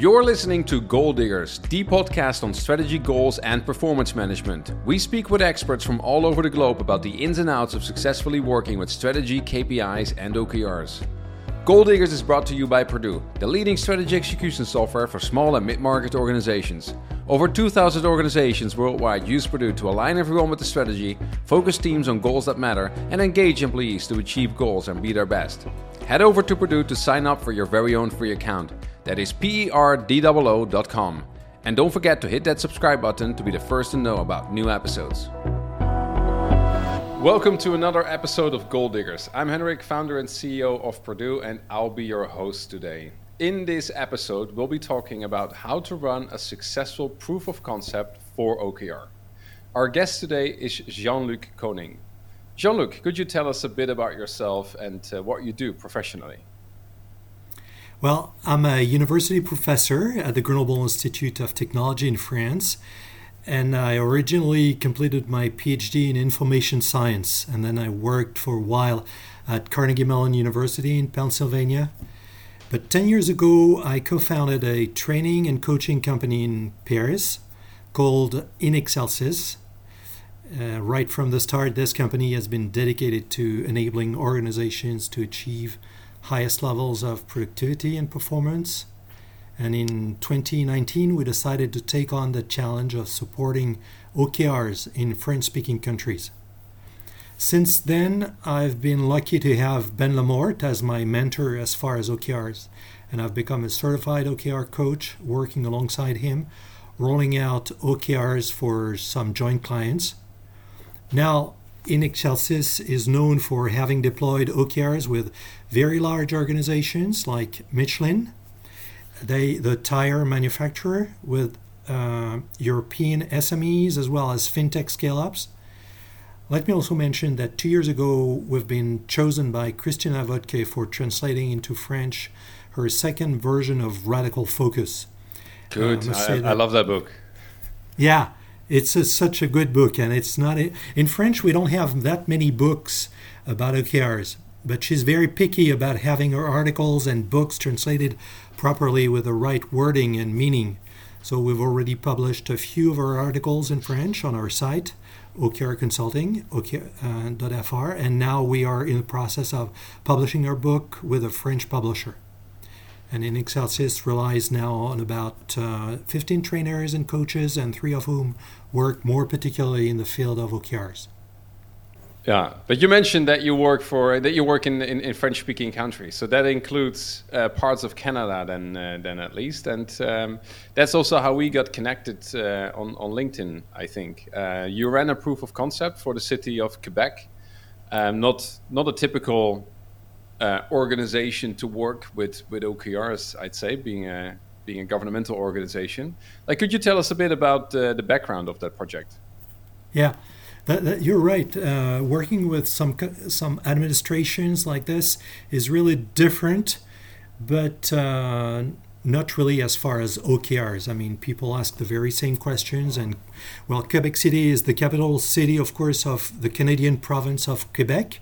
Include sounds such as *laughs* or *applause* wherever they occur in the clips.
You're listening to Goal Diggers, the podcast on strategy, goals, and performance management. We speak with experts from all over the globe about the ins and outs of successfully working with strategy, KPIs, and OKRs. Goal Diggers is brought to you by Perdoo, the leading strategy execution software for small and mid market organizations. Over 2,000 organizations worldwide use Perdoo to align everyone with the strategy, focus teams on goals that matter, and engage employees to achieve goals and be their best. Head over to Perdoo to sign up for your very own free account. That is P-E-R-D-O-O.com. And don't forget to hit that subscribe button to be the first to know about new episodes. Welcome to another episode of Goal Diggers. I'm Henrik, founder and CEO of Perdoo, and I'll be your host today. In this episode, we'll be talking about how to run a successful proof of concept for OKR. Our guest today is Jean Luc Koning. Jean Luc, could you tell us a bit about yourself and uh, what you do professionally? Well, I'm a university professor at the Grenoble Institute of Technology in France, and I originally completed my PhD in information science, and then I worked for a while at Carnegie Mellon University in Pennsylvania but 10 years ago, I co founded a training and coaching company in Paris called InExcelsis. Uh, right from the start, this company has been dedicated to enabling organizations to achieve highest levels of productivity and performance. And in 2019, we decided to take on the challenge of supporting OKRs in French speaking countries. Since then, I've been lucky to have Ben Lamorte as my mentor as far as OKRs, and I've become a certified OKR coach working alongside him, rolling out OKRs for some joint clients. Now, InExcelsis is known for having deployed OKRs with very large organizations like Michelin, they, the tire manufacturer, with uh, European SMEs as well as fintech scale ups let me also mention that two years ago, we've been chosen by Christina Wodtke for translating into French her second version of Radical Focus. Good. Uh, I, I, love that book. Yeah, it's a, such a good book. And it's not, in French, we don't have that many books about OKRs, but she's very picky about having her articles and books translated properly with the right wording and meaning. So we've already published a few of our articles in French on our site. OKR Consulting, OKR.fr, uh, and now we are in the process of publishing our book with a French publisher. And InExcelsis relies now on about uh, 15 trainers and coaches, and three of whom work more particularly in the field of OKRs. Yeah, but you mentioned that you work for that you work in, in, in French-speaking countries, so that includes uh, parts of Canada, then uh, then at least, and um, that's also how we got connected uh, on on LinkedIn. I think uh, you ran a proof of concept for the city of Quebec, um, not not a typical uh, organization to work with with OKRs. I'd say being a being a governmental organization. Like, could you tell us a bit about uh, the background of that project? Yeah. That, that, you're right. Uh, working with some some administrations like this is really different, but uh, not really as far as OKRs. I mean, people ask the very same questions, and well, Quebec City is the capital city, of course, of the Canadian province of Quebec.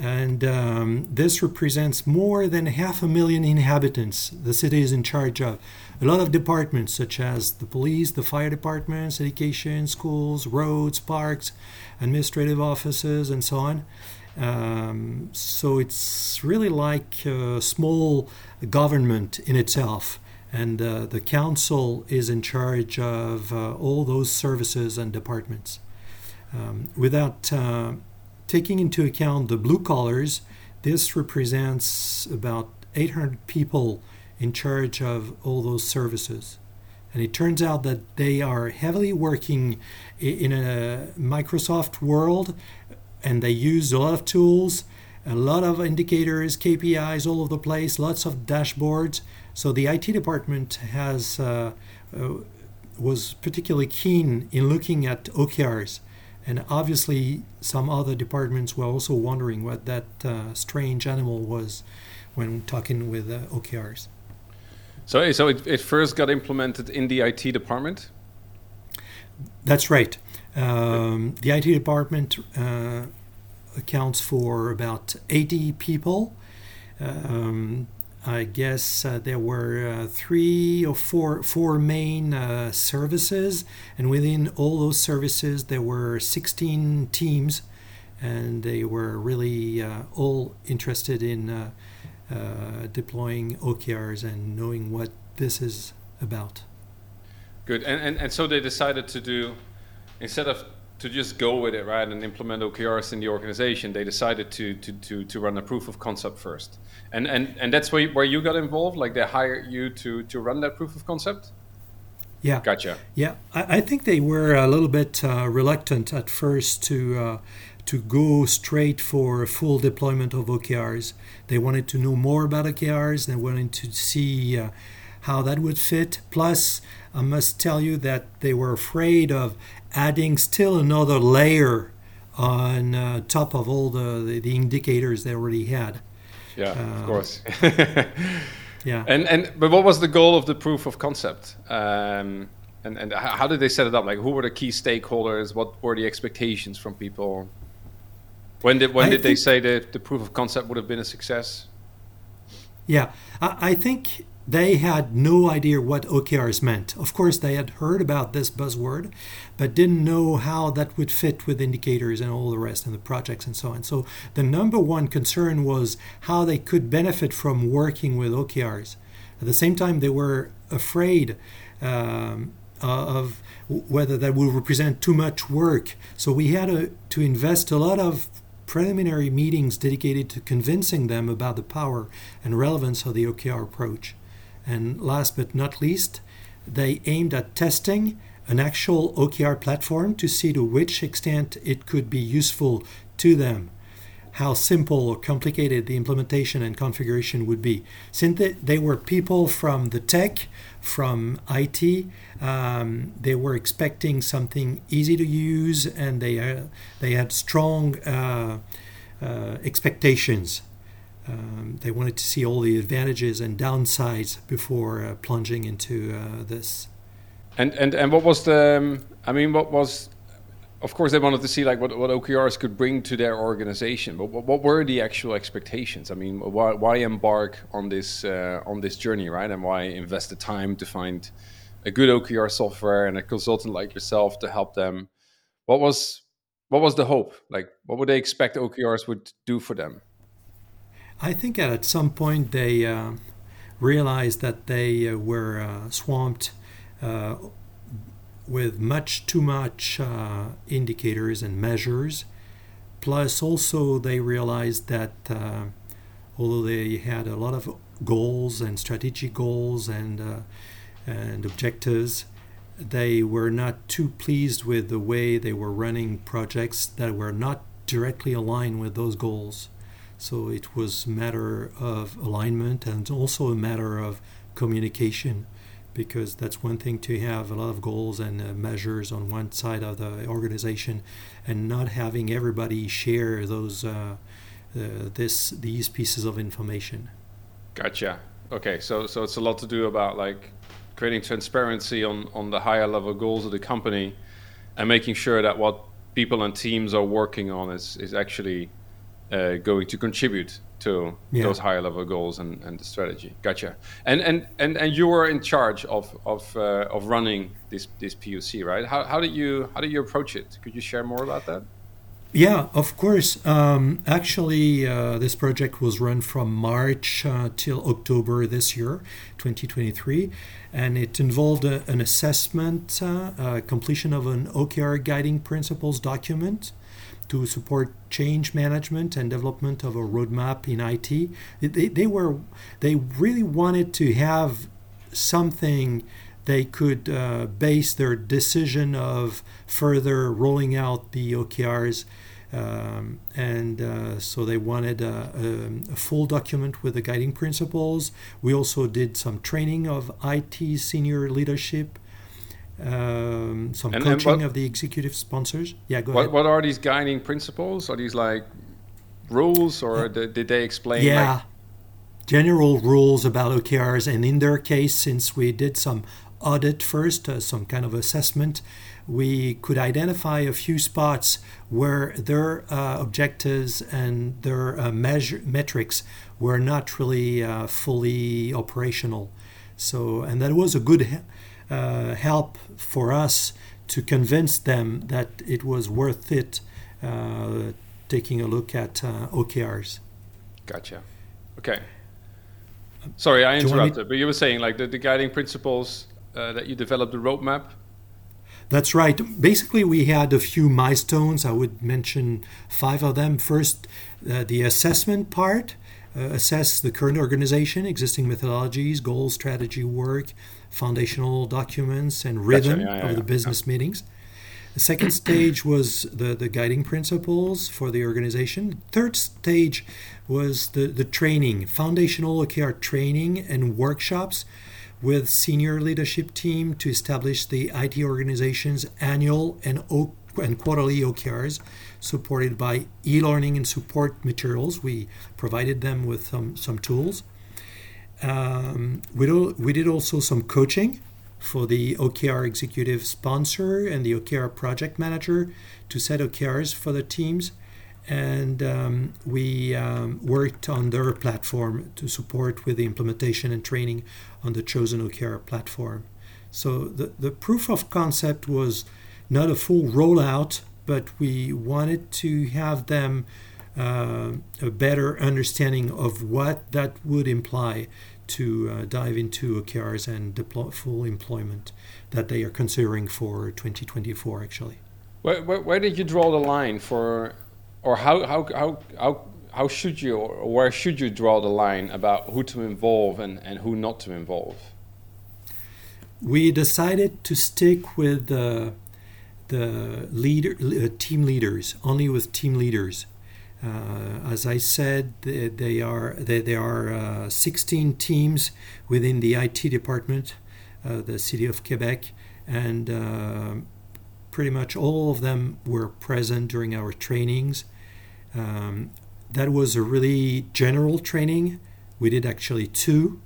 And um, this represents more than half a million inhabitants. The city is in charge of a lot of departments, such as the police, the fire departments, education, schools, roads, parks, administrative offices, and so on. Um, so it's really like a small government in itself. And uh, the council is in charge of uh, all those services and departments. Um, without uh, taking into account the blue collars, this represents about 800 people in charge of all those services. And it turns out that they are heavily working in a Microsoft world and they use a lot of tools, a lot of indicators, KPIs all over the place, lots of dashboards. So the IT department has uh, uh, was particularly keen in looking at OKRs and obviously, some other departments were also wondering what that uh, strange animal was when talking with uh, OKRs. So, so it, it, first got implemented in the IT department? That's right. Um, the IT department uh, accounts for about 80 people. Um, I guess uh, there were uh, three or four four main uh, services, and within all those services there were 16 teams, and they were really uh, all interested in uh, uh, deploying OKRs and knowing what this is about. Good, and, and and so they decided to do instead of to just go with it, right, and implement OKRs in the organization, they decided to to to, to run a proof of concept first. And and and that's where where you got involved. Like they hired you to to run that proof of concept. Yeah. Gotcha. Yeah, I, I think they were a little bit uh, reluctant at first to uh, to go straight for a full deployment of OKRs. They wanted to know more about OKRs. They wanted to see uh, how that would fit. Plus, I must tell you that they were afraid of adding still another layer on uh, top of all the, the, the indicators they already had. Yeah, of course. *laughs* Yeah. And and but what was the goal of the proof of concept? Um, and and how how did they set it up? Like who were the key stakeholders? What were the expectations from people? When did when I did they say that the proof of concept would have been a success? Yeah, I, I think they had no idea what OKRs meant. Of course, they had heard about this buzzword, but didn't know how that would fit with indicators and all the rest and the projects and so on. So the number one concern was how they could benefit from working with OKRs. At the same time, they were afraid um, of whether that will represent too much work. So we had to, to invest a lot of preliminary meetings dedicated to convincing them about the power and relevance of the OKR approach. And last but not least, they aimed at testing an actual OKR platform to see to which extent it could be useful to them, how simple or complicated the implementation and configuration would be. Since they, were people from the tech, from IT, um, they were expecting something easy to use and they, uh, they had strong uh, uh, expectations. Um, they wanted to see all the advantages and downsides before uh, plunging into uh, this. And and and what was the? Um, I mean, what was? Of course, they wanted to see like what, what OKRs could bring to their organization. But what, what were the actual expectations? I mean, why, why embark on this uh, on this journey, right? And why invest the time to find a good OKR software and a consultant like yourself to help them? What was what was the hope? Like, what would they expect OKRs would do for them? I think at some point they uh, realized that they uh, were uh, swamped uh, with much too much uh, indicators and measures. Plus, also they realized that uh, although they had a lot of goals and strategic goals and and objectives, they were not too pleased with the way they were running projects that were not directly aligned with those goals. So it was a matter of alignment and also a matter of communication because that's one thing to have a lot of goals and uh, measures on one side of the organization and not having everybody share those uh, uh, this these pieces of information. Gotcha. Okay, so so it's a lot to do about like creating transparency on on the higher level goals of the company, and making sure that what people and teams are working on is is actually uh, going to contribute to Yeah. those higher level goals and, and the strategy. Gotcha. And and and and you were in charge of of uh, of running this this POC, right? How how did you how did you approach it? Could you share more about that? Yeah, of course. Um, actually, uh, this project was run from March uh, till October this year, 2023, and it involved a, an assessment, uh, uh, completion of an OKR guiding principles document to support change management and development of a roadmap in IT. They, they were they really wanted to have something they could uh, base their decision of further rolling out the OKRs. Um, and uh, so they wanted a, a, a, full document with the guiding principles. We also did some training of IT senior leadership, um, some And- and coaching what- of the executive sponsors. Yeah, go What ahead. what are these guiding principles? Are these like rules, or did, did they explain? yeah Like, general rules about okrs and in their case since we did some audit first uh, some kind of assessment we could identify a few spots where their uh, objectives and their uh, measure metrics were not really uh, fully operational. So, and that was a good uh, help for us to convince them that it was worth it uh, taking a look at uh, OKRs. Gotcha. Okay. Sorry, I interrupted, but you were saying like the, the guiding principles uh, that you developed the roadmap. That's right. Basically, we had a few milestones. I would mention five of them. First, uh, the assessment part uh, assess the current organization, existing methodologies, goals, strategy work, foundational documents, and rhythm gotcha, yeah, yeah, of the business meetings. The second stage was the, the guiding principles for the organization. Third stage was the, the training, foundational OKR training and workshops with senior leadership team to establish the IT organization's annual and, o- and quarterly OKRs supported by e-learning and support materials. We provided them with some, some tools. Um, we, do, we did also some coaching for the OKR executive sponsor and the OKR project manager to set OKRs for the teams. And um, we um, worked on their platform to support with the implementation and training on the chosen OKR platform. So the, the proof of concept was not a full rollout, but we wanted to have them uh, a better understanding of what that would imply to uh, dive into OKRs and deploy full employment that they are considering for 2024 actually. Where, where, where, did you draw the line for, or how, how, how, how, how should you, or where should you draw the line about who to involve and, and who not to involve? We decided to stick with uh, the leader, uh, team leaders, only with team leaders as I said, they, they are they, there are uh, 16 teams within the IT department, uh, the city of Quebec, and uh, pretty much all of them were present during our trainings. Um, that was a really general training. We did actually two,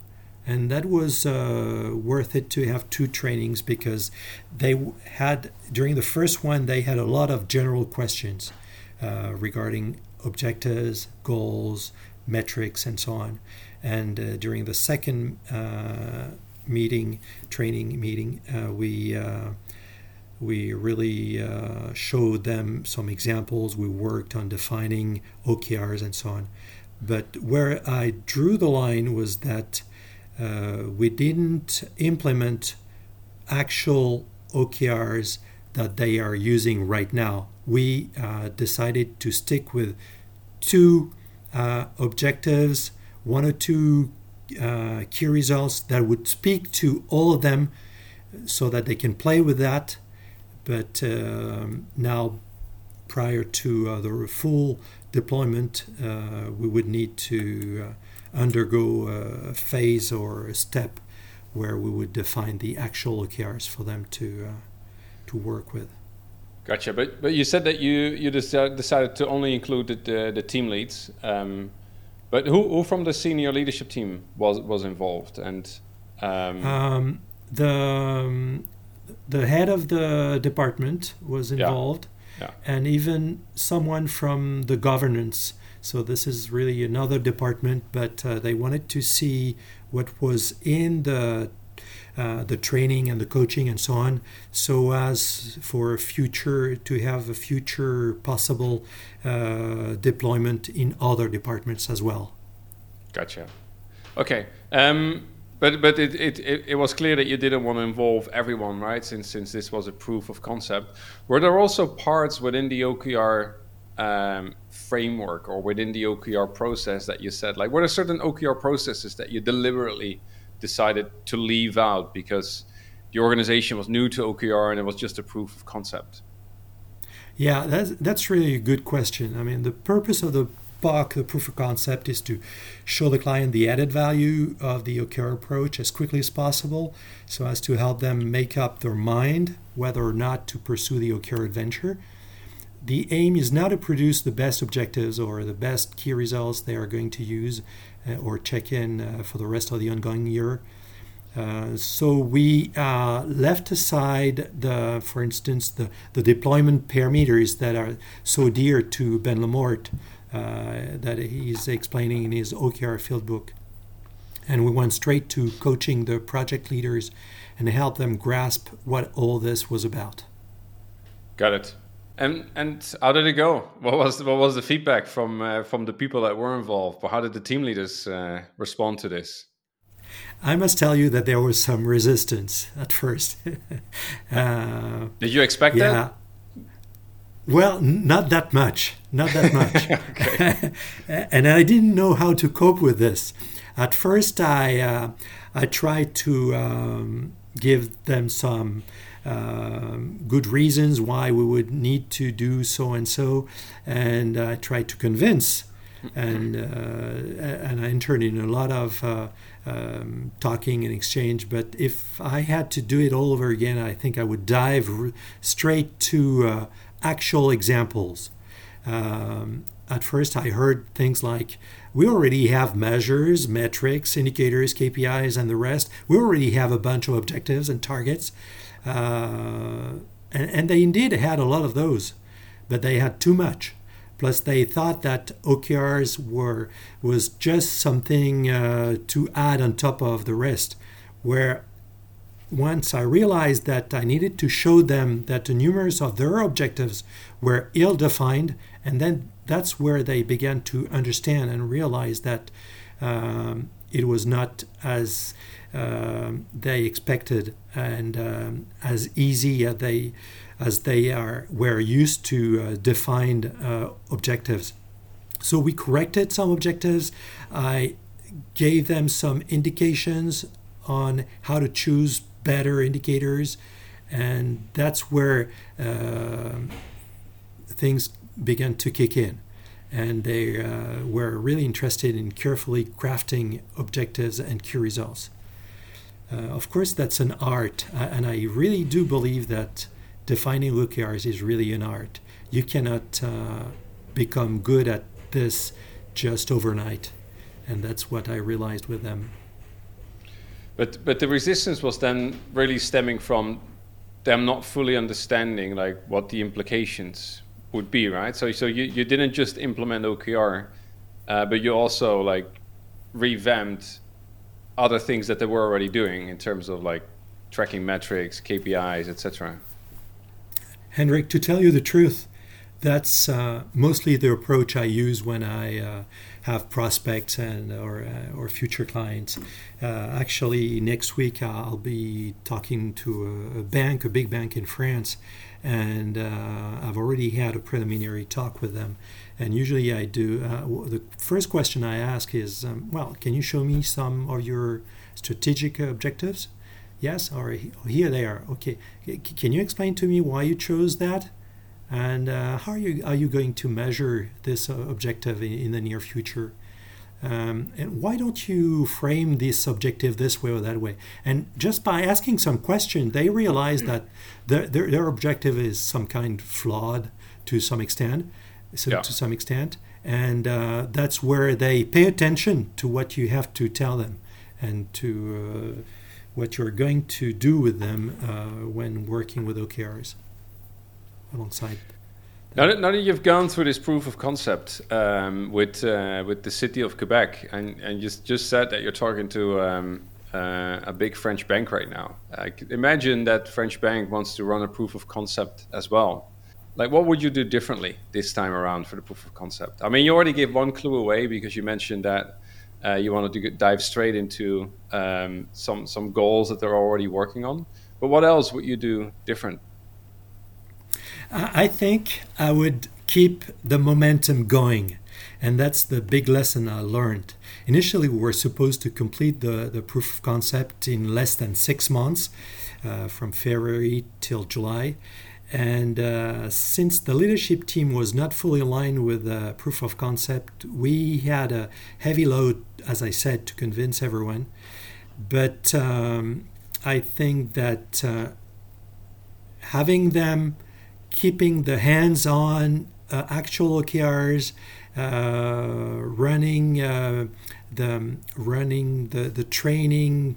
and that was uh, worth it to have two trainings because they had during the first one they had a lot of general questions uh, regarding objectives, goals, metrics, and so on. And uh, during the second uh, meeting, training meeting, uh, we uh, we really uh, showed them some examples. We worked on defining OKRs and so on. But where I drew the line was that uh, we didn't implement actual OKRs that they are using right now we uh, decided to stick with two uh, objectives, one or two uh, key results that would speak to all of them so that they can play with that. But um, now, prior to uh, the full deployment, uh, we would need to uh, undergo a phase or a step where we would define the actual OKRs for them to, to work with. Gotcha. But but you said that you you decided to only include the the, team leads. Um, but who who from the senior leadership team was was involved and um, um, the um, the head of the department was involved, yeah. Yeah. and even someone from the governance. So this is really another department, but uh, they wanted to see what was in the uh, the training and the coaching and so on, so as for future to have a future possible uh, deployment in other departments as well. Gotcha. Okay. Um, but but it, it, it, it, was clear that you didn't want to involve everyone, right? Since since this was a proof of concept, were there also parts within the OKR um, framework or within the OKR process that you said, like, were there certain OKR processes that you deliberately decided to leave out because the organization was new to OKR and it was just a proof of concept? Yeah, that's, that's really a good question. I mean, the purpose of the POC, the proof of concept, is to show the client the added value of the OKR approach as quickly as possible so as to help them make up their mind whether or not to pursue the OKR adventure. The aim is not to produce the best objectives or the best key results they are going to use or check in uh, for the rest of the ongoing year. Uh, so we uh, left aside the, for instance, the, the deployment parameters that are so dear to Ben LaMorte, uh, that he's explaining in his OKR field book. And we went straight to coaching the project leaders and help them grasp what all this was about. Got it. And and how did it go? What was what was the feedback from uh, from the people that were involved? Or how did the team leaders uh, respond to this? I must tell you that there was some resistance at first. *laughs* uh, did you expect yeah. that? Well, not that much. Not that *laughs* much. *laughs* and I didn't know how to cope with this. At first, I uh, I tried to um, give them some uh, good reasons why we would need to do so and so, and I tried to convince, and uh, and I entered in a lot of uh, um, talking and exchange. But if I had to do it all over again, I think I would dive r- straight to uh, actual examples. Um, at first, I heard things like, we already have measures, metrics, indicators, KPIs, and the rest. We already have a bunch of objectives and targets. Uh, and, and they indeed had a lot of those, but they had too much. Plus, they thought that OKRs were was just something uh, to add on top of the rest. Where once I realized that I needed to show them that the numerous of their objectives were ill defined, and then that's where they began to understand and realize that um, it was not as uh, they expected and um, as easy as they as they are were used to uh, defined uh, objectives. So we corrected some objectives. I gave them some indications on how to choose better indicators, and that's where uh, things began to kick in. And they uh, were really interested in carefully crafting objectives and key results. Uh, of course, that's an art, and I really do believe that defining OKRs is really an art. You cannot uh, become good at this just overnight, and that's what I realized with them. But but the resistance was then really stemming from them not fully understanding like what the implications would be, right? So so you, you didn't just implement OKR, uh, but you also like revamped other things that they were already doing in terms of like tracking metrics, KPIs, etc. Henrik, to tell you the truth, that's uh, mostly the approach I use when I uh, have prospects and or uh, or future clients. Uh, actually, next week I'll be talking to a, bank, a big bank in France, and uh, I've already had a preliminary talk with them. And usually I do. Uh, the first question I ask is, um, "Well, can you show me some of your strategic objectives?" Yes, or here they are. Okay, can you explain to me why you chose that? And uh, how are you, are you going to measure this uh, objective in, in, the near future? Um, and why don't you frame this objective this way or that way? And just by asking some question, they realize that their, their, their objective is some kind flawed to some extent. So yeah. to some extent, and uh, that's where they pay attention to what you have to tell them and to uh, what you're going to do with them uh, when working with OKRs alongside. Now that, now that you've gone through this proof of concept um, with uh, with the city of Quebec, and, and you just said that you're talking to um, uh, a big French bank right now. imagine that French bank wants to run a proof of concept as well. Like, what would you do differently this time around for the proof of concept? I mean, you already gave one clue away because you mentioned that uh, you wanted to dive straight into um, some some goals that they're already working on. But what else would you do different? I think I would keep the momentum going. And that's the big lesson I learned. Initially, we were supposed to complete the, the proof of concept in less than six months, uh, from February till July. And uh, since the leadership team was not fully aligned with the proof of concept, we had a heavy load, as I said, to convince everyone. But um, I think that uh, having them keeping the hands on uh, actual OKRs, uh, running uh, the running the, the training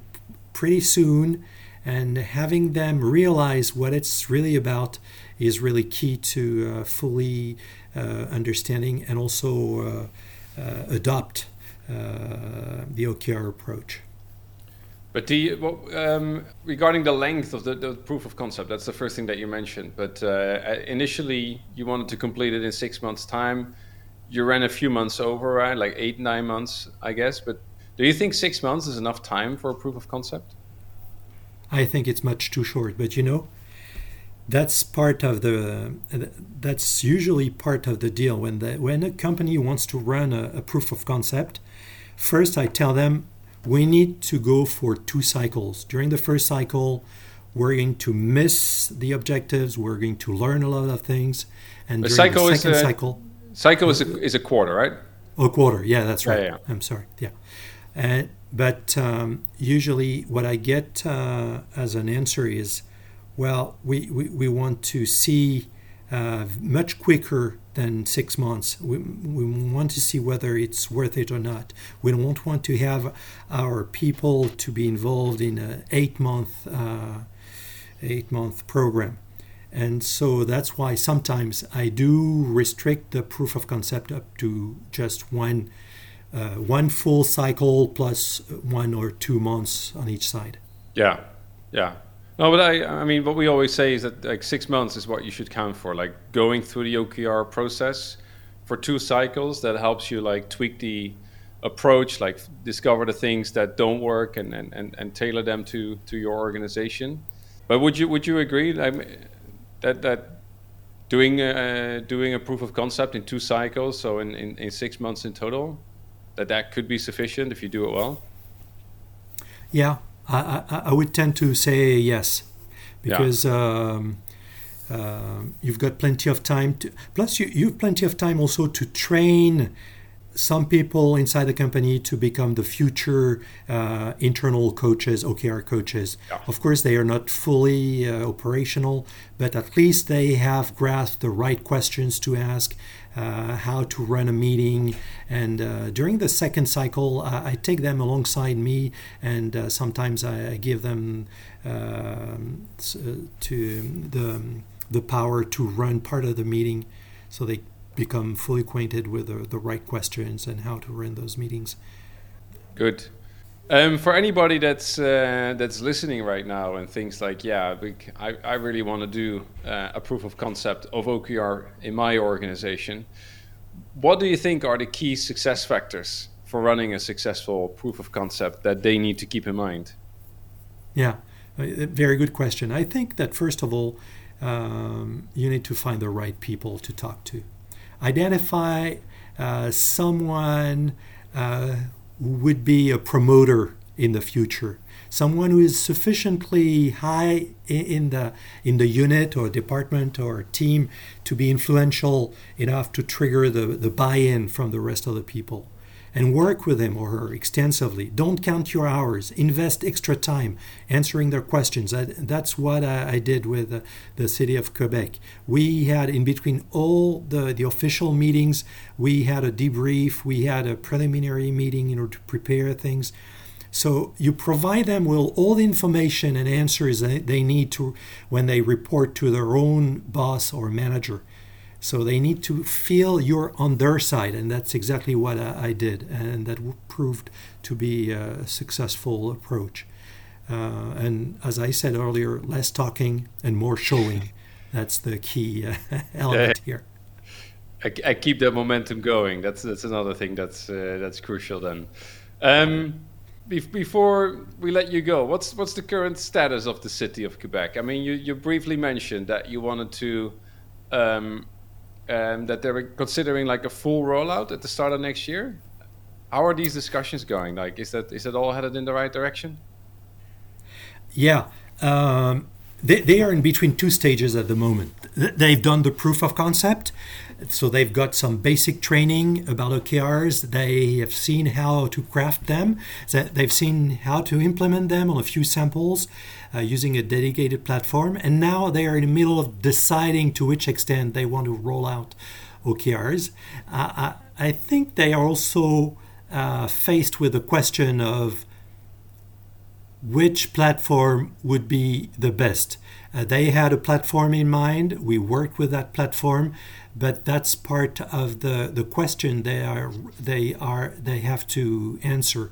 pretty soon and having them realize what it's really about is really key to uh, fully understanding and also adopt the OKR approach. But well, um, regarding the length of the, the, proof of concept, that's the first thing that you mentioned. But uh, initially, you wanted to complete it in six months' time. You ran a few months over, right? Like eight, nine months, I guess. But do you think six months is enough time for a proof of concept? I think it's much too short. But you know, that's part of the. That's usually part of the deal when the when a company wants to run a, a proof of concept. First, I tell them we need to go for two cycles. During the first cycle, we're going to miss the objectives. We're going to learn a lot of things, and the during cycle the second is a, cycle, cycle is a, is a quarter, right? A quarter, yeah, that's right. Yeah, yeah. I'm sorry, yeah. Uh, but um, usually, what I get uh, as an answer is, well, we, we, we want to see uh, much quicker than six months. We, we want to see whether it's worth it or not. We don't want to have our people to be involved in an eight month uh, eight month program. And so that's why sometimes I do restrict the proof of concept up to just one uh, one full cycle plus one or two months on each side. Yeah, yeah. No, but I, I mean, what we always say is that like six months is what you should count for. Like going through the OKR process for two cycles that helps you like tweak the approach, like discover the things that don't work and, and, and, and tailor them to, to your organization. But would you would you agree that that doing a, doing a proof of concept in two cycles, so in, in, in six months in total, that that could be sufficient if you do it well? Yeah, I, I, I would tend to say yes, because yeah. um, uh, you've got plenty of time. To, plus, you, you have plenty of time also to train some people inside the company to become the future uh, internal coaches, OKR coaches. Yeah. Of course, they are not fully uh, operational, but at least they have grasped the right questions to ask, uh, how to run a meeting. And uh, during the second cycle, I, I, take them alongside me, and uh, sometimes I, I, give them um, to the the power to run part of the meeting, so they become fully acquainted with the, the right questions and how to run those meetings. Good. Um, for anybody that's uh, that's listening right now and thinks like, yeah, I, I really want to do uh, a proof of concept of OKR in my organization, what do you think are the key success factors for running a successful proof of concept that they need to keep in mind? Yeah, very good question. I think that first of all, um, you need to find the right people to talk to. Identify uh, someone uh, who would be a promoter in the future. Someone who is sufficiently high in the in the unit or department or team to be influential enough to trigger the, the buy-in from the rest of the people and work with him or her extensively. Don't count your hours. Invest extra time answering their questions. I, that's what I, I did with uh, the city of Quebec. We had, in between all the, the official meetings, we had a debrief, we had a preliminary meeting in order to prepare things. So you provide them with all the information and answers that they need to when they report to their own boss or manager. So they need to feel you're on their side, and that's exactly what I, I did, and that proved to be a successful approach. Uh, and as I said earlier, less talking and more showing. That's the key uh, *laughs* element here. I, I, keep that momentum going. That's that's another thing that's uh, that's crucial. Then, um, before we let you go, what's what's the current status of the city of Quebec? I mean, you, you briefly mentioned that you wanted to um, um, that they were considering like a full rollout at the start of next year. How are these discussions going? Like, is that is that all headed in the right direction? Yeah, um, they, they are in between two stages at the moment. They've done the proof of concept, so they've got some basic training about OKRs. They have seen how to craft them. They've seen how to implement them on a few samples uh, using a dedicated platform. And now they are in the middle of deciding to which extent they want to roll out OKRs. Uh, I, I, think they are also uh, faced with the question of which platform would be the best. Uh, they had a platform in mind. We worked with that platform, but that's part of the, the question they are they are they have to answer.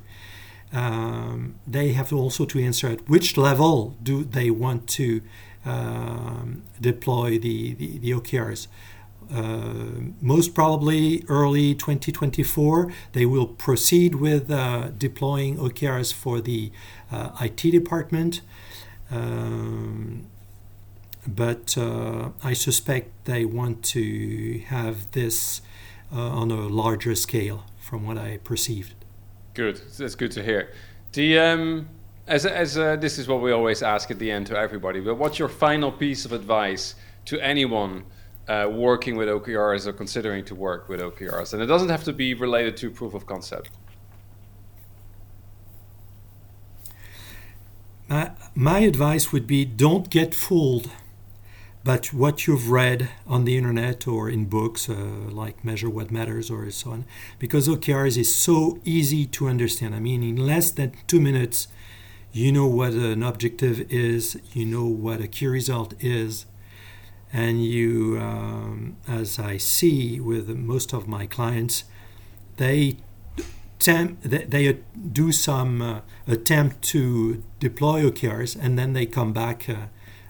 Um, they have also to answer at which level do they want to um, deploy the, the, the OKRs. Uh, most probably early 2024, they will proceed with uh, deploying OKRs for the uh, IT department. Um, but uh, I suspect they want to have this uh, on a larger scale from what I perceived. Good. That's good to hear. The um, as as uh, this is what we always ask at the end to everybody. But what's your final piece of advice to anyone uh, working with OKRs or considering to work with OKRs? And it doesn't have to be related to proof of concept. My, my advice would be don't get fooled but what you've read on the internet or in books uh, like Measure What Matters or so on, because OKRs is so easy to understand. I mean, in less than two minutes, you know what an objective is, you know what a key result is, and you, um, as I see with most of my clients, they they do some uh, attempt to deploy OKRs and then they come back. Uh,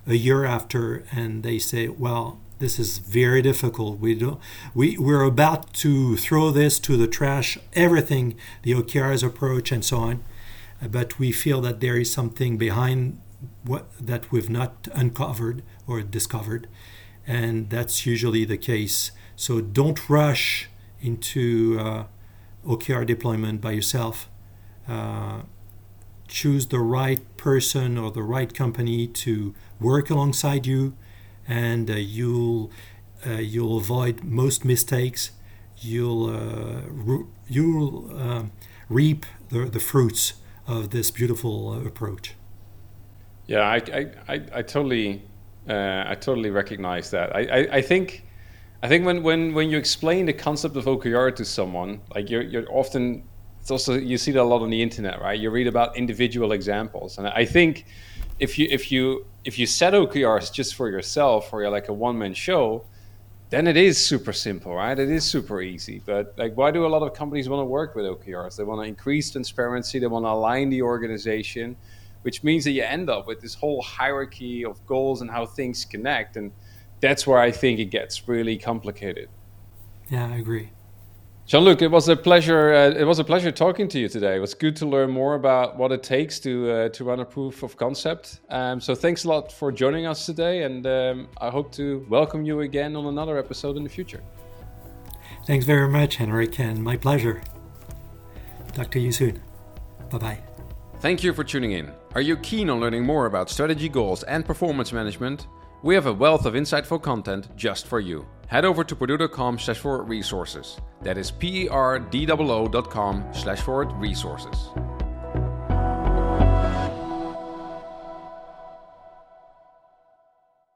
a year after and they say, well, this is very difficult. We don't, we, we're about to throw this to the trash, everything, the OKR's approach and so on. But we feel that there is something behind what that we've not uncovered or discovered. And that's usually the case. So don't rush into uh, OKR deployment by yourself. Uh, choose the right person or the right company to work alongside you, and uh, you'll uh, you'll avoid most mistakes. You'll uh, re- you'll um, reap the, the fruits of this beautiful uh, approach. Yeah, I I, I, I totally uh, I totally recognize that. I, I, I think. I think when, when, when you explain the concept of OKR to someone, like you're, you're often it's also you see that a lot on the internet, right? You read about individual examples, and I think if you if you if you set OKRs just for yourself or you're like a one man show, then it is super simple, right? It is super easy. But like, why do a lot of companies want to work with OKRs? They want to increase transparency. They want to align the organization, which means that you end up with this whole hierarchy of goals and how things connect, and that's where I think it gets really complicated. Yeah, I agree. Jean-Luc, it was a pleasure. Uh, it was a pleasure talking to you today. It was good to learn more about what it takes to uh, to run a proof of concept. Um, so thanks a lot for joining us today, and um, I hope to welcome you again on another episode in the future. Thanks very much, Henrik, and my pleasure. Talk to you soon. Bye bye. Thank you for tuning in. Are you keen on learning more about strategy goals and performance management? We have a wealth of insightful content just for you. Head over to perdoo.com slash forward resources. That is P-E-R-D-O-O dot com slash forward resources.